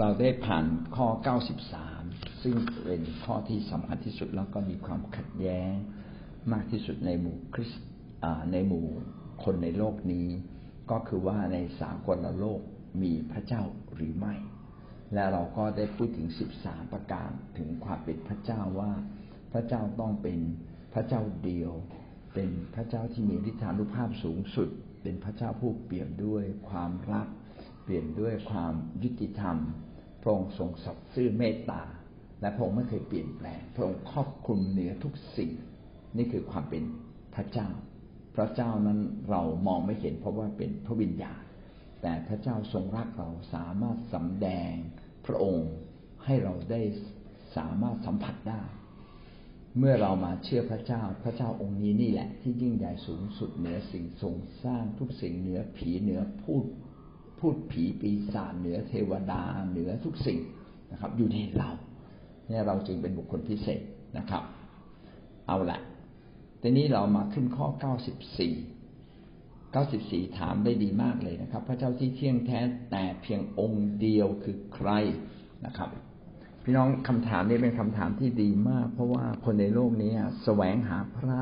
เราได้ผ่านข้อ 93 ซึ่งเป็นข้อที่สำคัญที่สุดแล้วก็มีความขัดแย้งมากที่สุดในหมู่คริสในหมู่คนในโลกนี้ ก็คือว่าในสากลโลกมีพระเจ้าหรือไม่ และเราก็ได้พูดถึง 13 ประการถึงความเป็นพระเจ้าว่า พระเจ้าต้องเป็นพระเจ้าเดียว เป็นพระเจ้าที่มีฤทธานุภาพสูงสุด เป็นพระเจ้าผู้เปี่ยมด้วยความรัก เปลี่ยนด้วยความยุติธรรม พระองค์ทรงสัตย์ซื่อเมตตา และพระองค์ไม่เคยเปลี่ยนแปลง พระองค์ครอบคลุมเหนือทุกสิ่ง นี่คือความเป็นพระเจ้า พระเจ้านั้นเรามองไม่เห็นเพราะว่าเป็นพระวิญญาณ แต่พระเจ้าทรงรักเราสามารถสำแดงพระองค์ให้เราได้สามารถสัมผัสได้ เมื่อเรามาเชื่อพระเจ้า พระเจ้าองค์นี้นี่แหละ ที่ยิ่งใหญ่สูงสุดเหนือสิ่งทรงสร้างทุกสิ่งเหนือผีเหนือพูด พูดผีปีศาจเหนือเทวดาเหนือทุกสิ่งนะครับ อยู่ในเราเนี่ยเราจึงเป็นบุคคลพิเศษนะครับ เอาละทีนี้เรามาขึ้นข้อเก้าสิบสี่เก้าสิบสี่ถามได้ดีมากเลยนะครับ พระเจ้าที่เที่ยงแท้แต่เพียงองค์เดียวคือใครนะครับ พี่น้องคำถามนี้เป็นคำถามที่ดีมาก เพราะว่าคนในโลกนี้แสวงหาพระ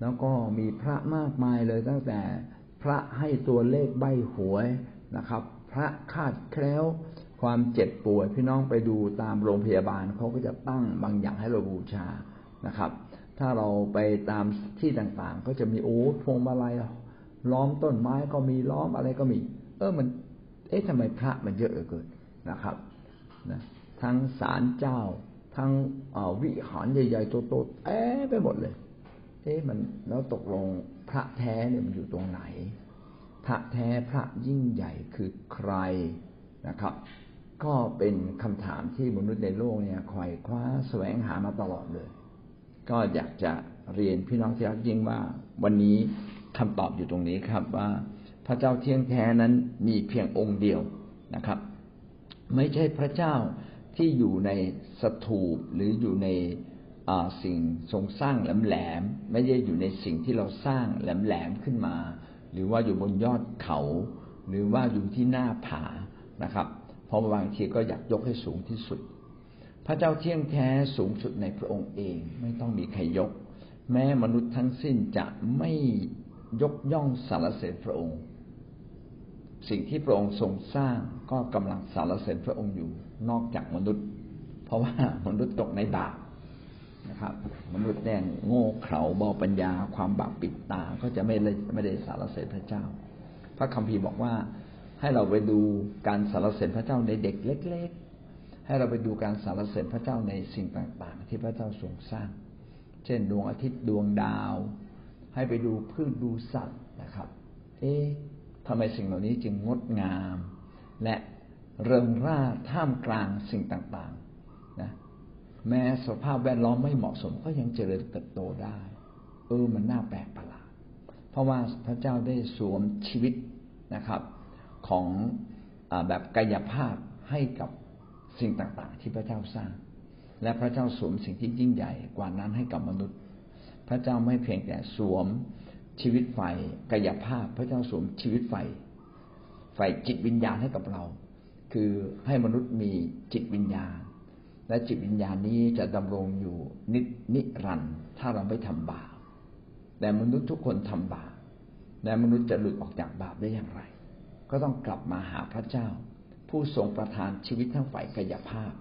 แล้วก็มีพระมากมายเลยตั้งแต่พระให้ตัวเลขใบหวย นะครับ พระคาดแคล้วความเจ็บป่วยพี่น้องไปดูตามโรงพยาบาลเขาก็จะตั้งบางอย่างให้เราบูชานะครับ ถ้าเราไปตามที่ต่างๆ ก็จะมีโอ้พวงมาลัยล้อมต้นไม้ก็มีล้อมอะไรก็มี เออมัน เอ๊ะทำไมพระมันเยอะเกินนะครับนะทั้งศาลเจ้า ทั้งวิหารใหญ่ๆโตๆเอ๊ะไปหมดเลย เอ๊ะมันแล้วตกลงพระแท้เนี่ยมันอยู่ตรงไหน พระแท้พระยิ่งใหญ่คือใครนะครับ ก็เป็นคำถามที่มนุษย์ในโลกเนี่ยคอยคว้าแสวงหามาตลอดเลย ก็อยากจะเรียนพี่น้องที่รักยิ่งว่า วันนี้คำตอบอยู่ตรงนี้ครับว่า พระเจ้าเที่ยงแท้นั้นมีเพียงองค์เดียวนะครับ ไม่ใช่พระเจ้าที่อยู่ในสถูปหรืออยู่ในสิ่งทรงสร้างแหลมๆไม่ใช่อยู่ในสิ่งที่เราสร้างแหลมๆขึ้นมา หรือว่าอยู่บนยอดเขา หรือว่าอยู่ที่หน้าผานะครับเพราะบางทีก็อยากยกให้สูงที่สุด พระเจ้าเที่ยงแท้สูงสุดในพระองค์เองไม่ต้องมีใครยก แม้มนุษย์ทั้งสิ้นจะไม่ยกย่องสรรเสริญพระองค์ สิ่งที่พระองค์ทรงสร้างก็กำลังสรรเสริญพระองค์อยู่นอกจากมนุษย์ เพราะว่ามนุษย์ตกในบาป นะครับ มนุษย์แดงโง่เขลาบอปัญญา ความบาปปิดตาก็จะไม่ไม่ได้สารเสริญพระเจ้า พระคัมภีร์บอกว่าให้เราไปดูการสารเสริญพระเจ้าในเด็กเล็ก ๆ ให้เราไปดูการสารเสริญพระเจ้าในสิ่งต่างๆ ที่พระเจ้าทรงสร้าง เช่นดวงอาทิตย์ดวงดาว ให้ไปดูพืชดูสัตว์นะครับ เอ๊ะทำไมสิ่งเหล่านี้จึงงดงาม และเริงร่าท่ามกลางสิ่งต่างๆ แม้สภาพแวดล้อมไม่เหมาะสมก็ยังเจริญเติบโตได้ เออมันน่าแปลกประหลาด เพราะว่าพระเจ้าได้สวมชีวิตนะครับ ของอแบบกายภาพให้กับสิ่งต่างๆ ที่พระเจ้าสร้าง และพระเจ้าสวมสิ่งที่ยิ่งใหญ่กว่านั้นให้กับมนุษย์ พระเจ้าไม่เพียงแต่สวมชีวิตไฟกายภาพ พระเจ้าสวมชีวิตไฟไฟจิตวิญญาณให้กับเรา คือให้มนุษย์มีจิตวิญญาณ และจิตวิญญาณนี้จะดำรงอยู่นินิรันด์ถ้าเราไม่ทำบาปแต่มนุษย์ทุกคนทำบาปและมนุษย์จะหลุดออกจากบาปได้อย่างไร ก็ต้องกลับมาหาพระเจ้า ผู้ทรงประทานชีวิตทั้งฝ่ายกายภาพ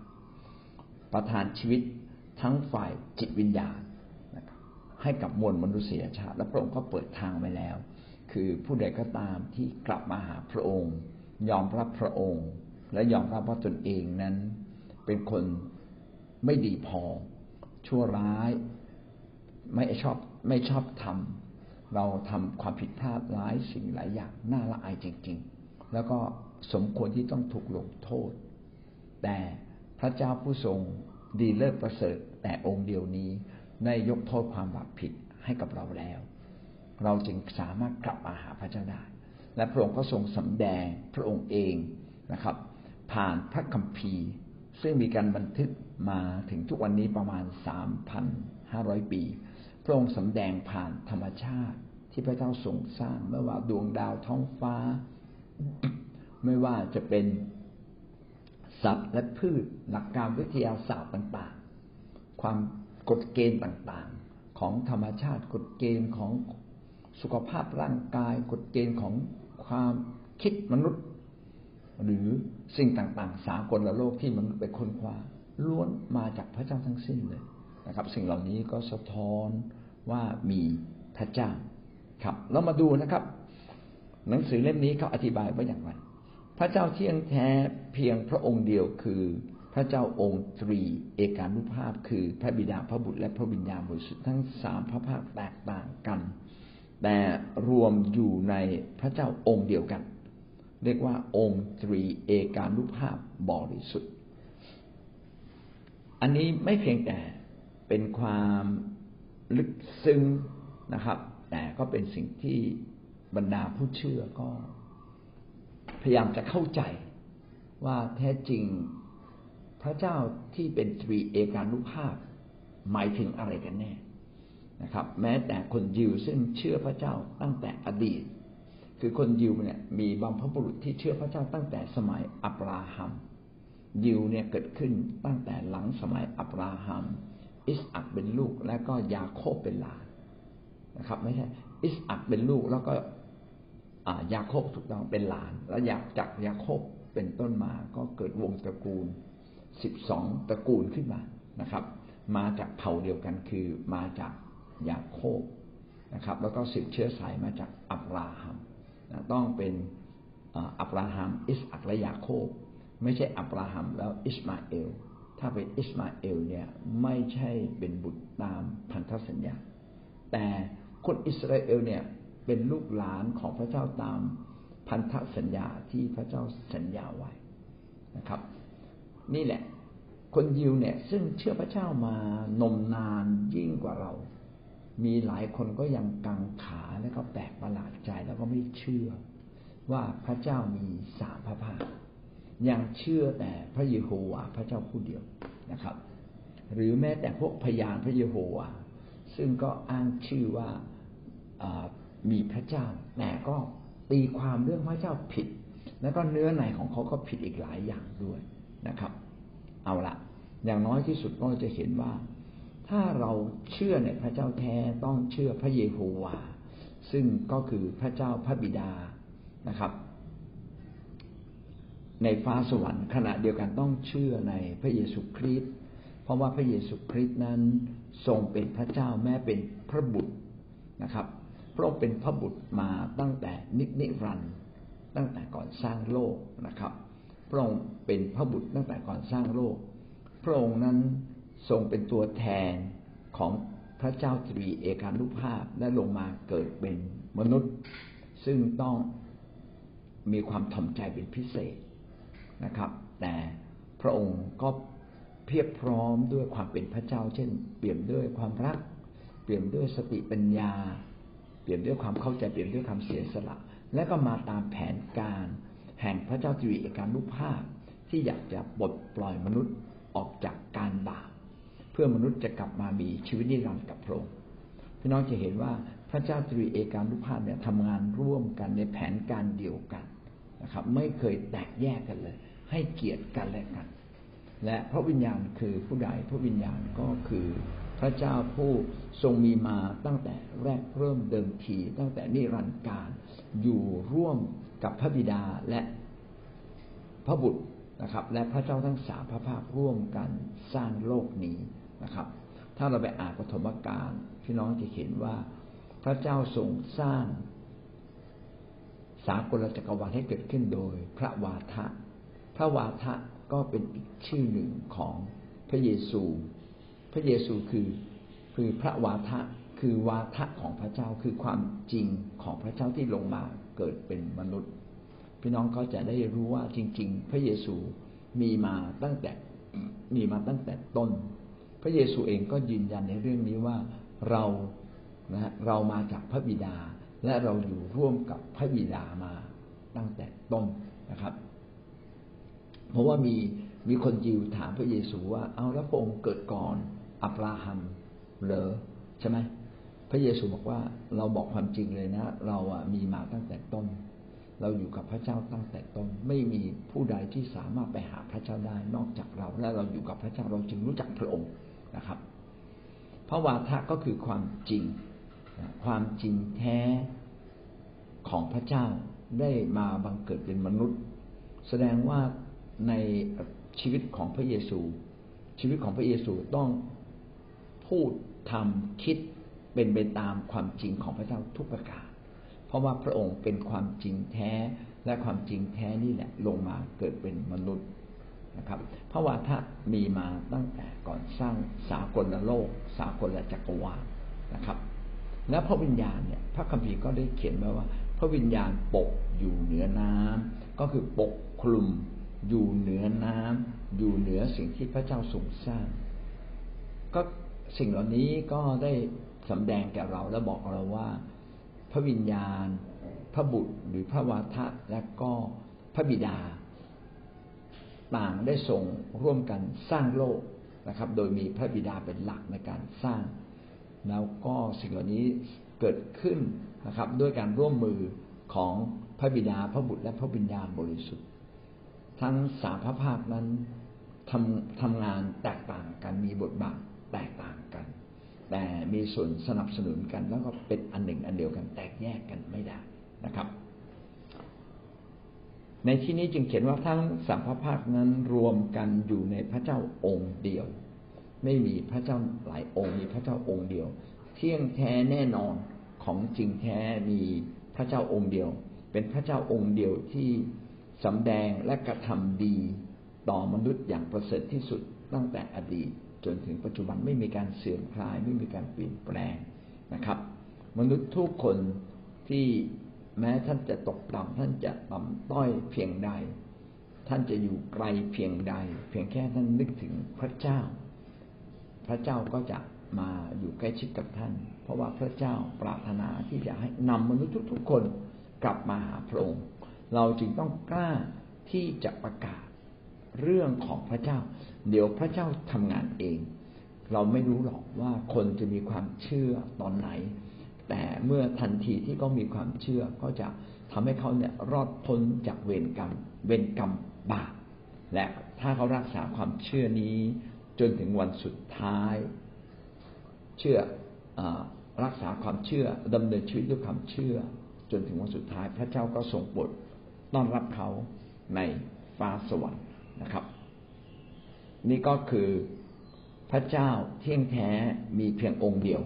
ประทานชีวิตทั้งฝ่ายจิตวิญญาณให้กับมวลมนุษยชาติและพระองค์ก็เปิดทางไว้แล้ว คือผู้ใดก็ตามที่กลับมาหาพระองค์ ยอมรับพระองค์ และยอมรับว่าตนเองนั้น เป็นคน ไม่ดีพอ ชั่วร้าย ไม่ชอบไม่ชอบทำเราทำความผิดพลาดหลายสิ่งหลายอย่างน่าละอายจริง ๆ แล้วก็สมควรที่ต้องถูกลงโทษ แต่พระเจ้าผู้ทรงดีเลิศประเสริฐ แต่องค์เดียวนี้ได้ยกโทษความบาปผิดให้กับเราแล้ว เราจึงสามารถกลับมาหาพระเจ้าได้ และพระองค์ก็ทรงสำแดงพระองค์เองนะครับ ผ่านพระคัมภีร์ ซึ่งมีการบันทึก มาถึงทุกวันนี้ประมาณสามพันห้าร้อยปี พระองค์สำแดงผ่านธรรมชาติที่พระเจ้าทรงสร้างไม่ว่าดวงดาวท้องฟ้า ไม่ว่าจะเป็นสัตว์และพืชหลักการวิทยาศาสตร์ต่างๆ ความกฎเกณฑ์ต่างๆ ของธรรมชาติกฎเกณฑ์ของสุขภาพร่างกาย กฎเกณฑ์ของความคิดมนุษย์ หรือสิ่งต่างๆ สากลโลกที่มนุษย์ไปค้นคว้า ล้วนมาจากพระเจ้าทั้งสิ้นเลยนะครับ สิ่งเหล่านี้ก็สะท้อนว่ามีพระเจ้าครับเรามาดูนะครับ หนังสือเล่มนี้เขาอธิบายว่าอย่างไร พระเจ้าเที่ยงแท้เพียงพระองค์เดียวคือพระเจ้าองค์ตรีเอกานุภาพ คือพระบิดาพระบุตรและพระวิญญาณบริสุทธิ์ทั้งสามพระภาคแตกต่างกัน แต่รวมอยู่ในพระเจ้าองค์เดียวกัน เรียกว่าองค์ตรีเอกานุภาพบริสุทธิ์ อันนี้ไม่เพียงแต่เป็นความลึกซึ้งนะครับ แต่ก็เป็นสิ่งที่บรรดาผู้เชื่อก็พยายามจะเข้าใจว่าแท้จริงพระเจ้าที่เป็นตรีเอกานุภาพหมายถึงอะไรกันแน่นะครับ แม้แต่คนยิวซึ่งเชื่อพระเจ้าตั้งแต่อดีต คือคนยิวเนี่ยมีบางพระบุรุษที่เชื่อพระเจ้าตั้งแต่สมัยอับราฮัม ยิวเนี่ยเกิดขึ้นตั้งแต่หลังสมัยอับราฮัม อิสอักเป็นลูกและก็ยาโคบเป็นหลานนะครับ ไม่ใช่อิสอักเป็นลูกแล้วก็ยาโคบถูกต้องเป็นหลาน แล้วอยากจากยาโคบเป็นต้นมา ก็เกิดวงตระกูลสิบสองตระกูลขึ้นมานะครับ มาจากเผ่าเดียวกันคือมาจากยาโคบนะครับ แล้วก็สืบเชื้อสายมาจากอับราฮัมต้องเป็นอับราฮัมอิสอักและยาโคบ ไม่ใช่อับราฮัมแล้วอิสมาเอล ถ้าเป็นอิสมาเอลเนี่ยไม่ใช่เป็นบุตรตามพันธสัญญา แต่คนอิสราเอลเนี่ยเป็นลูกหลานของพระเจ้าตามพันธสัญญาที่พระเจ้าสัญญาไว้นะครับ นี่แหละ คนยิวเนี่ยซึ่งเชื่อพระเจ้ามานมนานยิ่งกว่าเรา มีหลายคนก็ยังกังขาและก็แปลกประหลาดใจแล้วก็ไม่เชื่อว่าพระเจ้ามีสามพระภาค ยังเชื่อแต่พระเยโฮวาห์พระเจ้าผู้เดียวนะครับ หรือแม้แต่พวกพยานพระเยโฮวาห์ซึ่งก็อ้างชื่อว่ามีพระเจ้าแต่ก็ตีความเรื่องพระเจ้าผิด แล้วก็เนื้อในของเขาก็ผิดอีกหลายอย่างด้วยนะครับ เอาละอย่างน้อยที่สุดก็จะเห็นว่า ถ้าเราเชื่อในพระเจ้าแท้ต้องเชื่อพระเยโฮวา ซึ่งก็คือพระเจ้าพระบิดานะครับ ในฟ้าสวรรค์ขณะเดียวกันต้องเชื่อในพระเยซูคริสต์เพราะว่าพระเยซูคริสต์นั้นทรงเป็นพระเจ้าแม้เป็นพระบุตรนะครับพระองค์เป็นพระบุตรมาตั้งแต่นินิรันด์ตั้งแต่ก่อนสร้างโลกนะครับ พระองค์เป็นพระบุตรตั้งแต่ก่อนสร้างโลก พระองค์นั้นทรงเป็นตัวแทนของพระเจ้าตรีเอกานุภาพและลงมาเกิดเป็นมนุษย์ ซึ่งต้องมีความถ่อมใจเป็นพิเศษ นะครับ แต่พระองค์ก็เพียบพร้อมด้วยความเป็นพระเจ้า เช่น เปี่ยมด้วยความรัก เปี่ยมด้วยสติปัญญา เปลี่ยนด้วยความเข้าใจเปลี่ยนด้วยความเสียสละ และก็มาตามแผนการ แห่งพระเจ้าจุรีเอกานุภาพที่อยากจะปลดปล่อยมนุษย์ออกจากการบาปเพื่อมนุษย์จะกลับมามีชีวิตนิรันดร์กับพระองค์พี่น้องจะเห็นว่าพระเจ้าจุรีเอกานุภาพเนี่ยทำงานร่วมกันในแผนการเดียวกันนะครับ ไม่เคยแตกแยกกันเลย ให้เกียรติกันและกัน และพระวิญญาณคือผู้ใดพระวิญญาณก็คือพระเจ้าผู้ทรงมีมาตั้งแต่แรกเริ่มเดิมที ตั้งแต่นิรันดร์การอยู่ร่วมกับพระบิดาและพระบุตรนะครับ และพระเจ้าทั้งสามพระภาคร่วมกันสร้างโลกนี้นะครับ ถ้าเราไปอ่านปฐมกาลพี่น้องจะเห็นว่าพระเจ้าทรงสร้างสากลจักรวาลให้เกิดขึ้นโดยพระวาทะ พระวาทะก็เป็นอีกชื่อหนึ่งของพระเยซู พระเยซูคือคือพระวาทะคือวาทะของพระเจ้าคือความจริงของพระเจ้าที่ลงมาเกิดเป็นมนุษย์ พี่น้องก็จะได้รู้ว่าจริง ๆ พระเยซูมีมาตั้งแต่มีมาตั้งแต่ต้น พระเยซูเองก็ยืนยันในเรื่องนี้ว่าเรานะเรามาจากพระบิดาและเราอยู่ร่วมกับพระบิดามาตั้งแต่ต้นนะครับ เพราะว่ามีมีคนยิวถามพระเยซูว่า เอาแล้วพระองค์เกิดก่อนอับราฮัมเหรอใช่ไหมพระเยซูบอกว่าเราบอกความจริงเลยนะ เราอะมีมาตั้งแต่ต้น เราอยู่กับพระเจ้าตั้งแต่ต้น ไม่มีผู้ใดที่สามารถไปหาพระเจ้าได้นอกจากเรา และเราอยู่กับพระเจ้าเราจึงรู้จักพระองค์นะครับพระวาทะก็คือความจริง ความจริงแท้ของพระเจ้าได้มาบังเกิดเป็นมนุษย์ แสดงว่า ในชีวิตของพระเยซู ชีวิตของพระเยซูต้องพูดทำคิดเป็นไปตามความจริงของพระเจ้าทุกประการ เพราะว่าพระองค์เป็นความจริงแท้และความจริงแท้นี่แหละลงมาเกิดเป็นมนุษย์นะครับ พระวาทะมีมาตั้งแต่ก่อนสร้างสากลโลก สากลจักรวาลนะครับ และพระวิญญาณเนี่ยพระคัมภีร์ก็ได้เขียนไว้ว่า พระวิญญาณปกอยู่เหนือน้ำก็คือปกคลุม อยู่เหนือน้ำอยู่เหนือสิ่งที่พระเจ้าทรงสร้าง ก็สิ่งเหล่านี้ก็ได้สำแดงแก่เราและบอกเราว่า พระวิญญาณ พระบุตรหรือพระวาทะและก็พระบิดา ต่างได้ส่งร่วมกันสร้างโลกนะครับ โดยมีพระบิดาเป็นหลักในการสร้าง แล้วก็สิ่งเหล่านี้เกิดขึ้นนะครับ ด้วยการร่วมมือของพระบิดาพระบุตรและพระวิญญาณบริสุทธิ์ ทั้งสามพระภาคนั้นทำทำงานแตกต่างกันมีบทบาทแตกต่างกัน แต่มีส่วนสนับสนุนกันแล้วก็เป็นอันหนึ่งอันเดียวกันแตกแยกกันไม่ได้นะครับ ในที่นี้จึงเขียนว่าทั้งสามพระภาคนั้นรวมกันอยู่ในพระเจ้าองค์เดียว ไม่มีพระเจ้าหลายองค์มีพระเจ้าองค์เดียว เที่ยงแท้แน่นอนของจริงแท้มีพระเจ้าองค์เดียว เป็นพระเจ้าองค์เดียวที่ สำแดงและกระทำดีต่อมนุษย์อย่างประเสริฐที่สุดตั้งแต่อดีต จนถึงปัจจุบันไม่มีการเสื่อมคลายไม่มีการเปลี่ยนแปลงนะครับ มนุษย์ทุกคนที่แม้ท่านจะตกต่ำท่านจะต่ำต้อยเพียงใด ท่านจะอยู่ไกลเพียงใด เพียงแค่ท่านนึกถึงพระเจ้า พระเจ้าก็จะมาอยู่ใกล้ชิดกับท่าน เพราะว่าพระเจ้าปรารถนาที่จะให้นำมนุษย์ทุกๆคนกลับมาหาพระองค์ เราจึงต้องกล้าที่จะประกาศเรื่องของพระเจ้า เดี๋ยวพระเจ้าทำงานเอง เราไม่รู้หรอกว่าคนจะมีความเชื่อตอนไหน แต่เมื่อทันทีที่เขามีความเชื่อก็จะทำให้เขาเนี่ยรอดพ้นจากเวรกรรม เวรกรรมบาปและถ้าเขารักษาความเชื่อนี้จนถึงวันสุดท้าย เชื่ออรักษาความเชื่อดำเนินชีวิตด้วยความเชื่อ จนถึงวันสุดท้าย พระเจ้าก็ทรงโปรด ต้อนรับเขาในฟ้าสวรรค์นะครับ นี่ก็คือพระเจ้าเที่ยงแท้มีเพียงองค์เดียว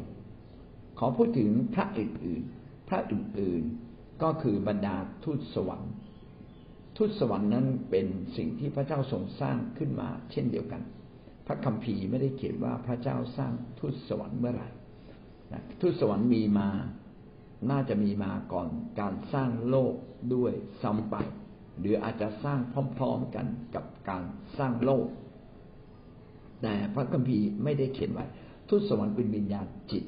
ขอพูดถึงพระอื่นๆ พระอื่นๆก็คือบรรดาทูตสวรรค์ทูตสวรรค์นั้นเป็นสิ่งที่พระเจ้าทรงสร้างขึ้นมา เช่นเดียวกัน พระคัมภีร์ไม่ได้เขียนว่าพระเจ้าสร้างทูตสวรรค์เมื่อไหร่ทูตสวรรค์มีมา น่าจะมีมาก่อนการสร้างโลกด้วยซ้ำไป หรืออาจจะสร้างพร้อมๆกันกับการสร้างโลก แต่พระคัมภีร์ไม่ได้เขียนไว้ทุตสวรรค์เป็นวิญญาณจิต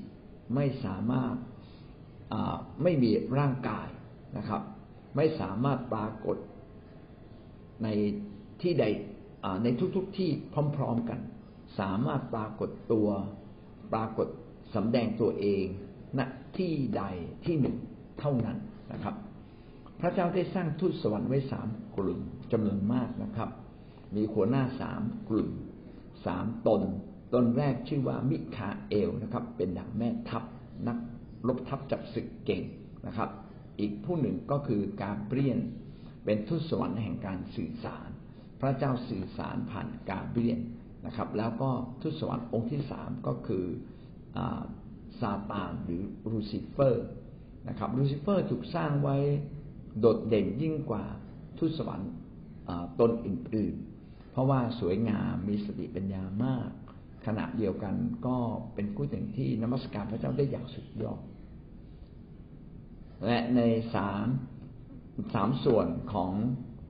ไม่สามารถไม่มีร่างกายนะครับ ไม่สามารถปรากฏในที่ใดในทุกๆทที่พร้อม ๆกัน สามารถปรากฏตัวปรากฏสำแดงตัวเองณ ที่ใดที่หนึ่งเท่านั้นนะครับ พระเจ้าได้สร้างทูตสวรรค์ไว้สามกลุ่มจำนวนมากนะครับ มีหัวหน้าสามกลุ่มสามตน ตนแรกชื่อว่ามิคาเอลนะครับ เป็นดังแม่ทัพนักรบทัพจับศึกเก่งนะครับ อีกผู้หนึ่งก็คือกาเบรียน เป็นทูตสวรรค์แห่งการสื่อสาร พระเจ้าสื่อสารผ่านกาเบรียนนะครับ แล้วก็ทูตสวรรค์องค์ที่สามก็คือ ซาตานหรือลูซิเฟอร์นะครับลูซิเฟอร์ถูกสร้างไว้โดดเด่นยิ่งกว่าทุสวรรค์ตนอื่นๆ เพราะว่าสวยงามมีสติปัญญามาก ขณะเดียวกันก็เป็นผู้หนึ่งที่นมัสการพระเจ้าได้อย่างสุดยอด และในสามสามส่วนของ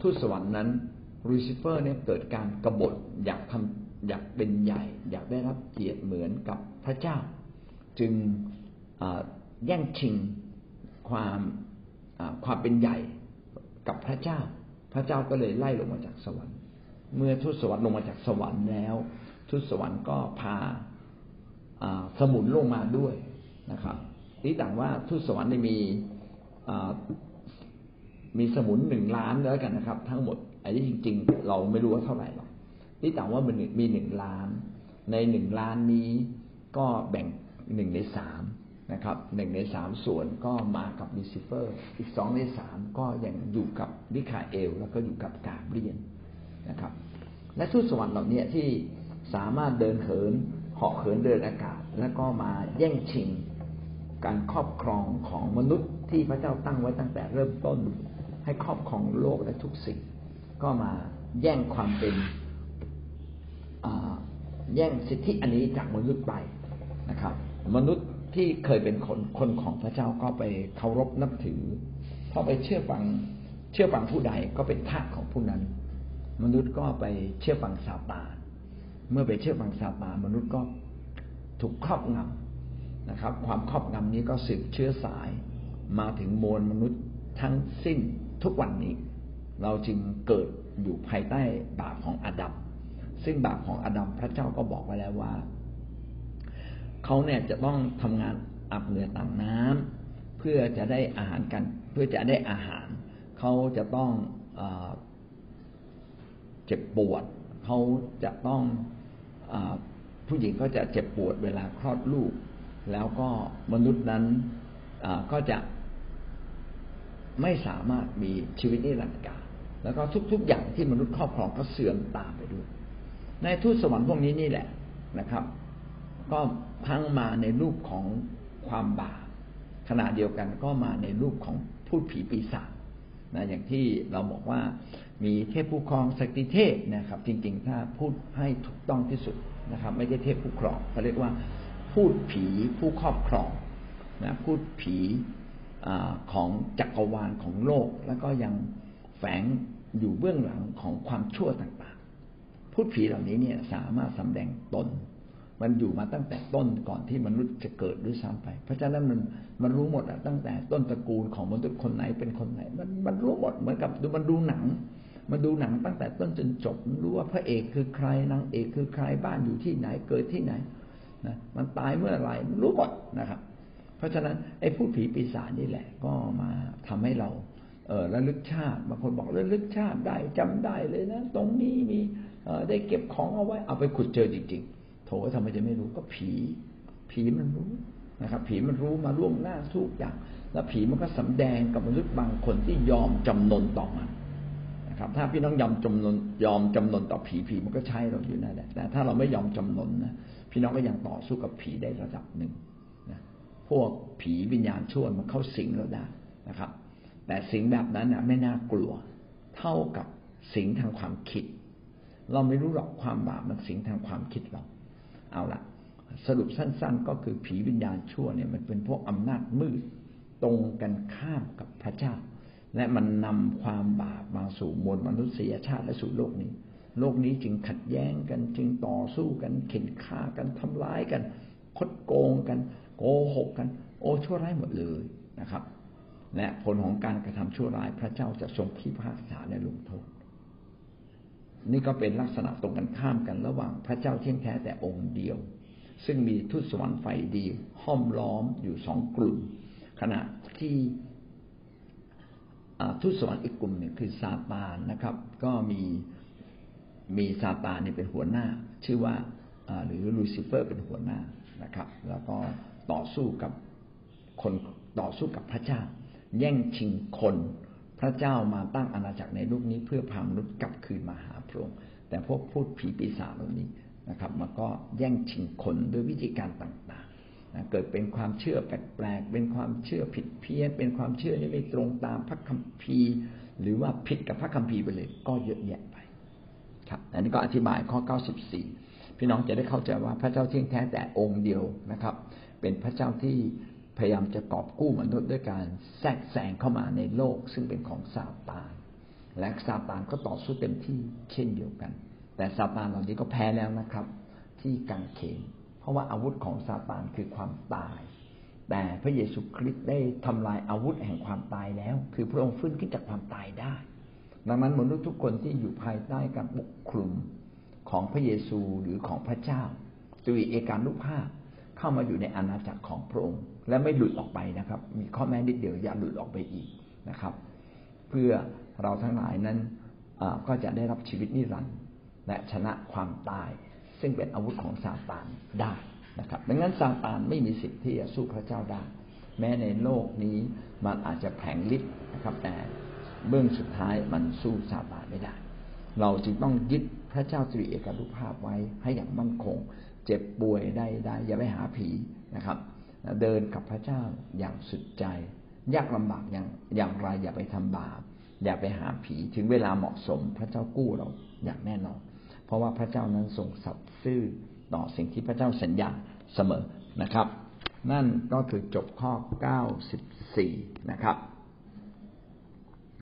ทุตสวรรค์นั้นลูซิเฟอร์เนี่ยเกิดการกรบฏอยากทำอยากเป็นใหญ่ อยากได้รับเกียรติเหมือนกับพระเจ้า จึงแย่งชิงความความเป็นใหญ่กับพระเจ้า พระเจ้าก็เลยไล่ลงมาจากสวรรค์ เมื่อทูตสวรรค์ลงมาจากสวรรค์แล้วทูตสวรรค์ก็พาสมุนลงมาด้วยนะครับนี่ต่างว่าทูตสวรรค์ได้มีมีสมุนหนึ่งล้านแล้วกันนะครับ ทั้งหมดอันนี้จริง ๆ เราไม่รู้ว่าเท่าไหร่หรอกที่ต่างว่ามันมีหนึ่งล้าน ในหนึ่งล้านนี้ก็แบ่ง หนึ่งในสามนะครับหนึ่งในสามส่วนก็มากับลูซิเฟอร์ อีกสองในสามก็ยังอยู่กับมิคาเอล แล้วก็อยู่กับกาเบรียนนะครับ และทูตสวรรค์เหล่านี้ที่สามารถเดินเหินเหาะเหินเดินอากาศ แล้วก็มาแย่งชิงการครอบครองของมนุษย์ที่พระเจ้าตั้งไว้ตั้งแต่เริ่มต้น ให้ครอบครองโลกและทุกสิ่ง ก็มาแย่งความเป็นแย่งสิทธิอันนี้จากมนุษย์ไปนะครับ มนุษย์ที่เคยเป็นคนคนของพระเจ้าก็ไปเคารพนับถือพอไปเชื่อฟังเชื่อฟังผู้ใดก็เป็นทาสของผู้นั้น มนุษย์ก็ไปเชื่อฟังซาตานเมื่อไปเชื่อฟังซาตานมนุษย์ก็ถูกครอบงำนะครับ ความครอบงำนี้ก็สืบเชื้อสายมาถึงมวลมนุษย์ทั้งสิ้นทุกวันนี้ เราจึงเกิดอยู่ภายใต้บาปของอาดัมซึ่งบาปของอาดัมพระเจ้าก็บอกไว้แล้วว่า เขาเนี่ยจะต้องทำงานอาบเหงื่อต่างน้ำเพื่อจะได้อาหารกัน เพื่อจะได้อาหาร เขาจะต้องเจ็บปวด เขาจะต้องอผู้หญิงก็จะเจ็บปวดเวลาคลอดลูก แล้วก็มนุษย์นั้นก็จะไม่สามารถมีชีวิตนิรันดร์กาแล้วก็ทุก ๆ อย่างที่มนุษย์ครอบครองก็เสื่อมตามไปด้วย ในทูตสวรรค์พวกนี้นี่แหละนะครับ ก็พังมาในรูปของความบาปขณะเดียวกันก็มาในรูปของพูดผีปีศาจนะอย่างที่เราบอกว่ามีเทพผู้ครองสกิเทพนะครับ จริงๆ ถ้าพูดให้ถูกต้องที่สุดนะครับ ไม่ใช่เทพผู้ครองเขาเรียกว่าพูดผีผู้ครอบครองนะพูดผีอของจักรวาลของโลก แล้วก็ยังแฝงอยู่เบื้องหลังของความชั่วต่างๆ พูดผีเหล่านี้เนี่ยสามารถสำแดงตน มันอยู่มาตั้งแต่ต้นก่อนที่มนุษย์จะเกิดด้วยซ้ำไป เพราะฉะนั้นมันมันรู้หมดอะตั้งแต่ต้นตระกูลของมนุษย์คนไหนเป็นคนไหน มันมันรู้หมดเหมือนกับดูมันดูหนัง มันดูหนังตั้งแต่ต้นจนจบรู้ว่าพระเอกคือใครนางเอกคือใครบ้านอยู่ที่ไหนเกิดที่ไหนนะมันตายเมื่อไหร่รู้หมดนะครับ เพราะฉะนั้นไอ้ผู้ผีปีศาจนี่แหละ ก็มาทำให้เราเออระลึกชาติบางคนบอกระลึกชาติได้จำได้เลยนะ ตรงนี้มีเออได้เก็บของเอาไว้เอาไปขุดเจอจริง ๆ โถทำไมจะไม่รู้ก็ผี ผีมันรู้นะครับ ผีมันรู้มาล่วงหน้าทุกอย่าง แล้วผีมันก็สำแดงกับมนุษย์บางคนที่ยอมจำนนต่อมันนะครับ ถ้าพี่น้องยอมจำนนยอมจำนนต่อผีผีมันก็ใช่เราอยู่นั่นแหละแต่ถ้าเราไม่ยอมจำนนนะพี่น้องก็ยังต่อสู้กับผีได้ระดับหนึ่งนะพวกผีวิญญาณชั่วมันเข้าสิงเราได้นะครับ แต่สิงแบบนั้นนะไม่น่ากลัว เท่ากับสิงทางความคิด เราไม่รู้หรอกความบาปมันสิงทางความคิดเรา เอาละสรุปสั้น ๆ ก็คือผีวิญญาณชั่วเนี่ยมันเป็นพวกอำนาจมืดตรงกันข้ามกับพระเจ้า และมันนำความบาปมาสู่มวลมนุษยชาติและสู่โลกนี้ โลกนี้จึงขัดแย้งกันจึงต่อสู้กัน เข็นฆ่ากันทำร้ายกันคดโกงกัน โกหกกัน โอ้ชั่วร้ายหมดเลยนะครับ และผลของการกระทำชั่วร้ายพระเจ้าจะทรงพิพากษาและลงโทษ นี่ก็เป็นลักษณะตรงกันข้ามกันระหว่างพระเจ้าเที่ยงแท้แต่องค์เดียว ซึ่งมีทูตสวรรค์ไฟดีห้อมล้อมอยู่สองกลุ่ม ขณะที่ทูตสวรรค์อีกกลุ่มหนึ่งคือซาตานนะครับ ก็มีมีซาตานนี่เป็นหัวหน้า ชื่อว่าหรือลูซิเฟอร์เป็นหัวหน้านะครับ แล้วก็ต่อสู้กับคนต่อสู้กับพระเจ้า แย่งชิงคน พระเจ้ามาตั้งอาณาจักรในโลกนี้เพื่อพามนุษย์กลับคืนมาหาพระองค์แต่พวกพูดผีปีศาจเหล่านี้นะครับมันก็แย่งชิงคนด้วยวิธีการต่างๆนะเกิดเป็นความเชื่อแปลกๆเป็นความเชื่อผิดเพี้ยน เป็นความเชื่อที่ไม่ตรงตามพระคัมภีร์ หรือว่าผิดกับพระคัมภีร์ไปเลย ก็เยอะแยะไป ครับอันนี้ก็อธิบายข้อ 94 พี่น้องจะได้เข้าใจว่าพระเจ้าเที่ยงแท้แต่องค์เดียวนะครับ เป็นพระเจ้าที่ พยายามจะกอบกู้มนุษย์ด้วยการแทรกแซงเข้ามาในโลกซึ่งเป็นของซาตานและซาตานก็ต่อสู้เต็มที่เช่นเดียวกัน แต่ซาตานเหล่านี้ก็แพ้แล้วนะครับ ที่กังเขนเพราะว่าอาวุธของซาตานคือความตาย แต่พระเยซูคริสต์ได้ทำลายอาวุธแห่งความตายแล้ว คือพระองค์ฟื้นขึ้นจากความตายได้ ดังนั้นมนุษย์ทุกคนที่อยู่ภายใต้การปกคลุมของพระเยซูหรือของพระเจ้าตุยเอการุภาพเข้ามาอยู่ในอาณาจักรของพระองค์ และไม่หลุดออกไปนะครับ มีข้อแม้นิดเดียวอย่าหลุดออกไปอีกนะครับ เพื่อเราทั้งหลายนั้นก็จะได้รับชีวิตนิรันดร์และชนะความตาย ซึ่งเป็นอาวุธของซาตานได้นะครับ ดังนั้นซาตานไม่มีสิทธิ์ที่จะสู้พระเจ้าได้ แม้ในโลกนี้มันอาจจะแผงฤทธิ์นะครับ แต่เบื้องสุดท้ายมันสู้ซาตานไม่ได้ เราจึงต้องยึดพระเจ้าตรีเอกรุภาพไว้ให้อย่างมั่นคง เจ็บป่วยได้ได้อย่าไปหาผีนะครับ เดินกับพระเจ้าอย่างสุดใจ ยากลำบากอย่างอย่างไรอย่าไปทำบาปอย่าไปหาผีถึงเวลาเหมาะสมพระเจ้ากู้เราอย่างแน่นอน เพราะว่าพระเจ้านั้นทรงสัตย์ซื่อต่อสิ่งที่พระเจ้าสัญญาเสมอนะครับ นั่นก็คือจบข้อ 94 นะครับ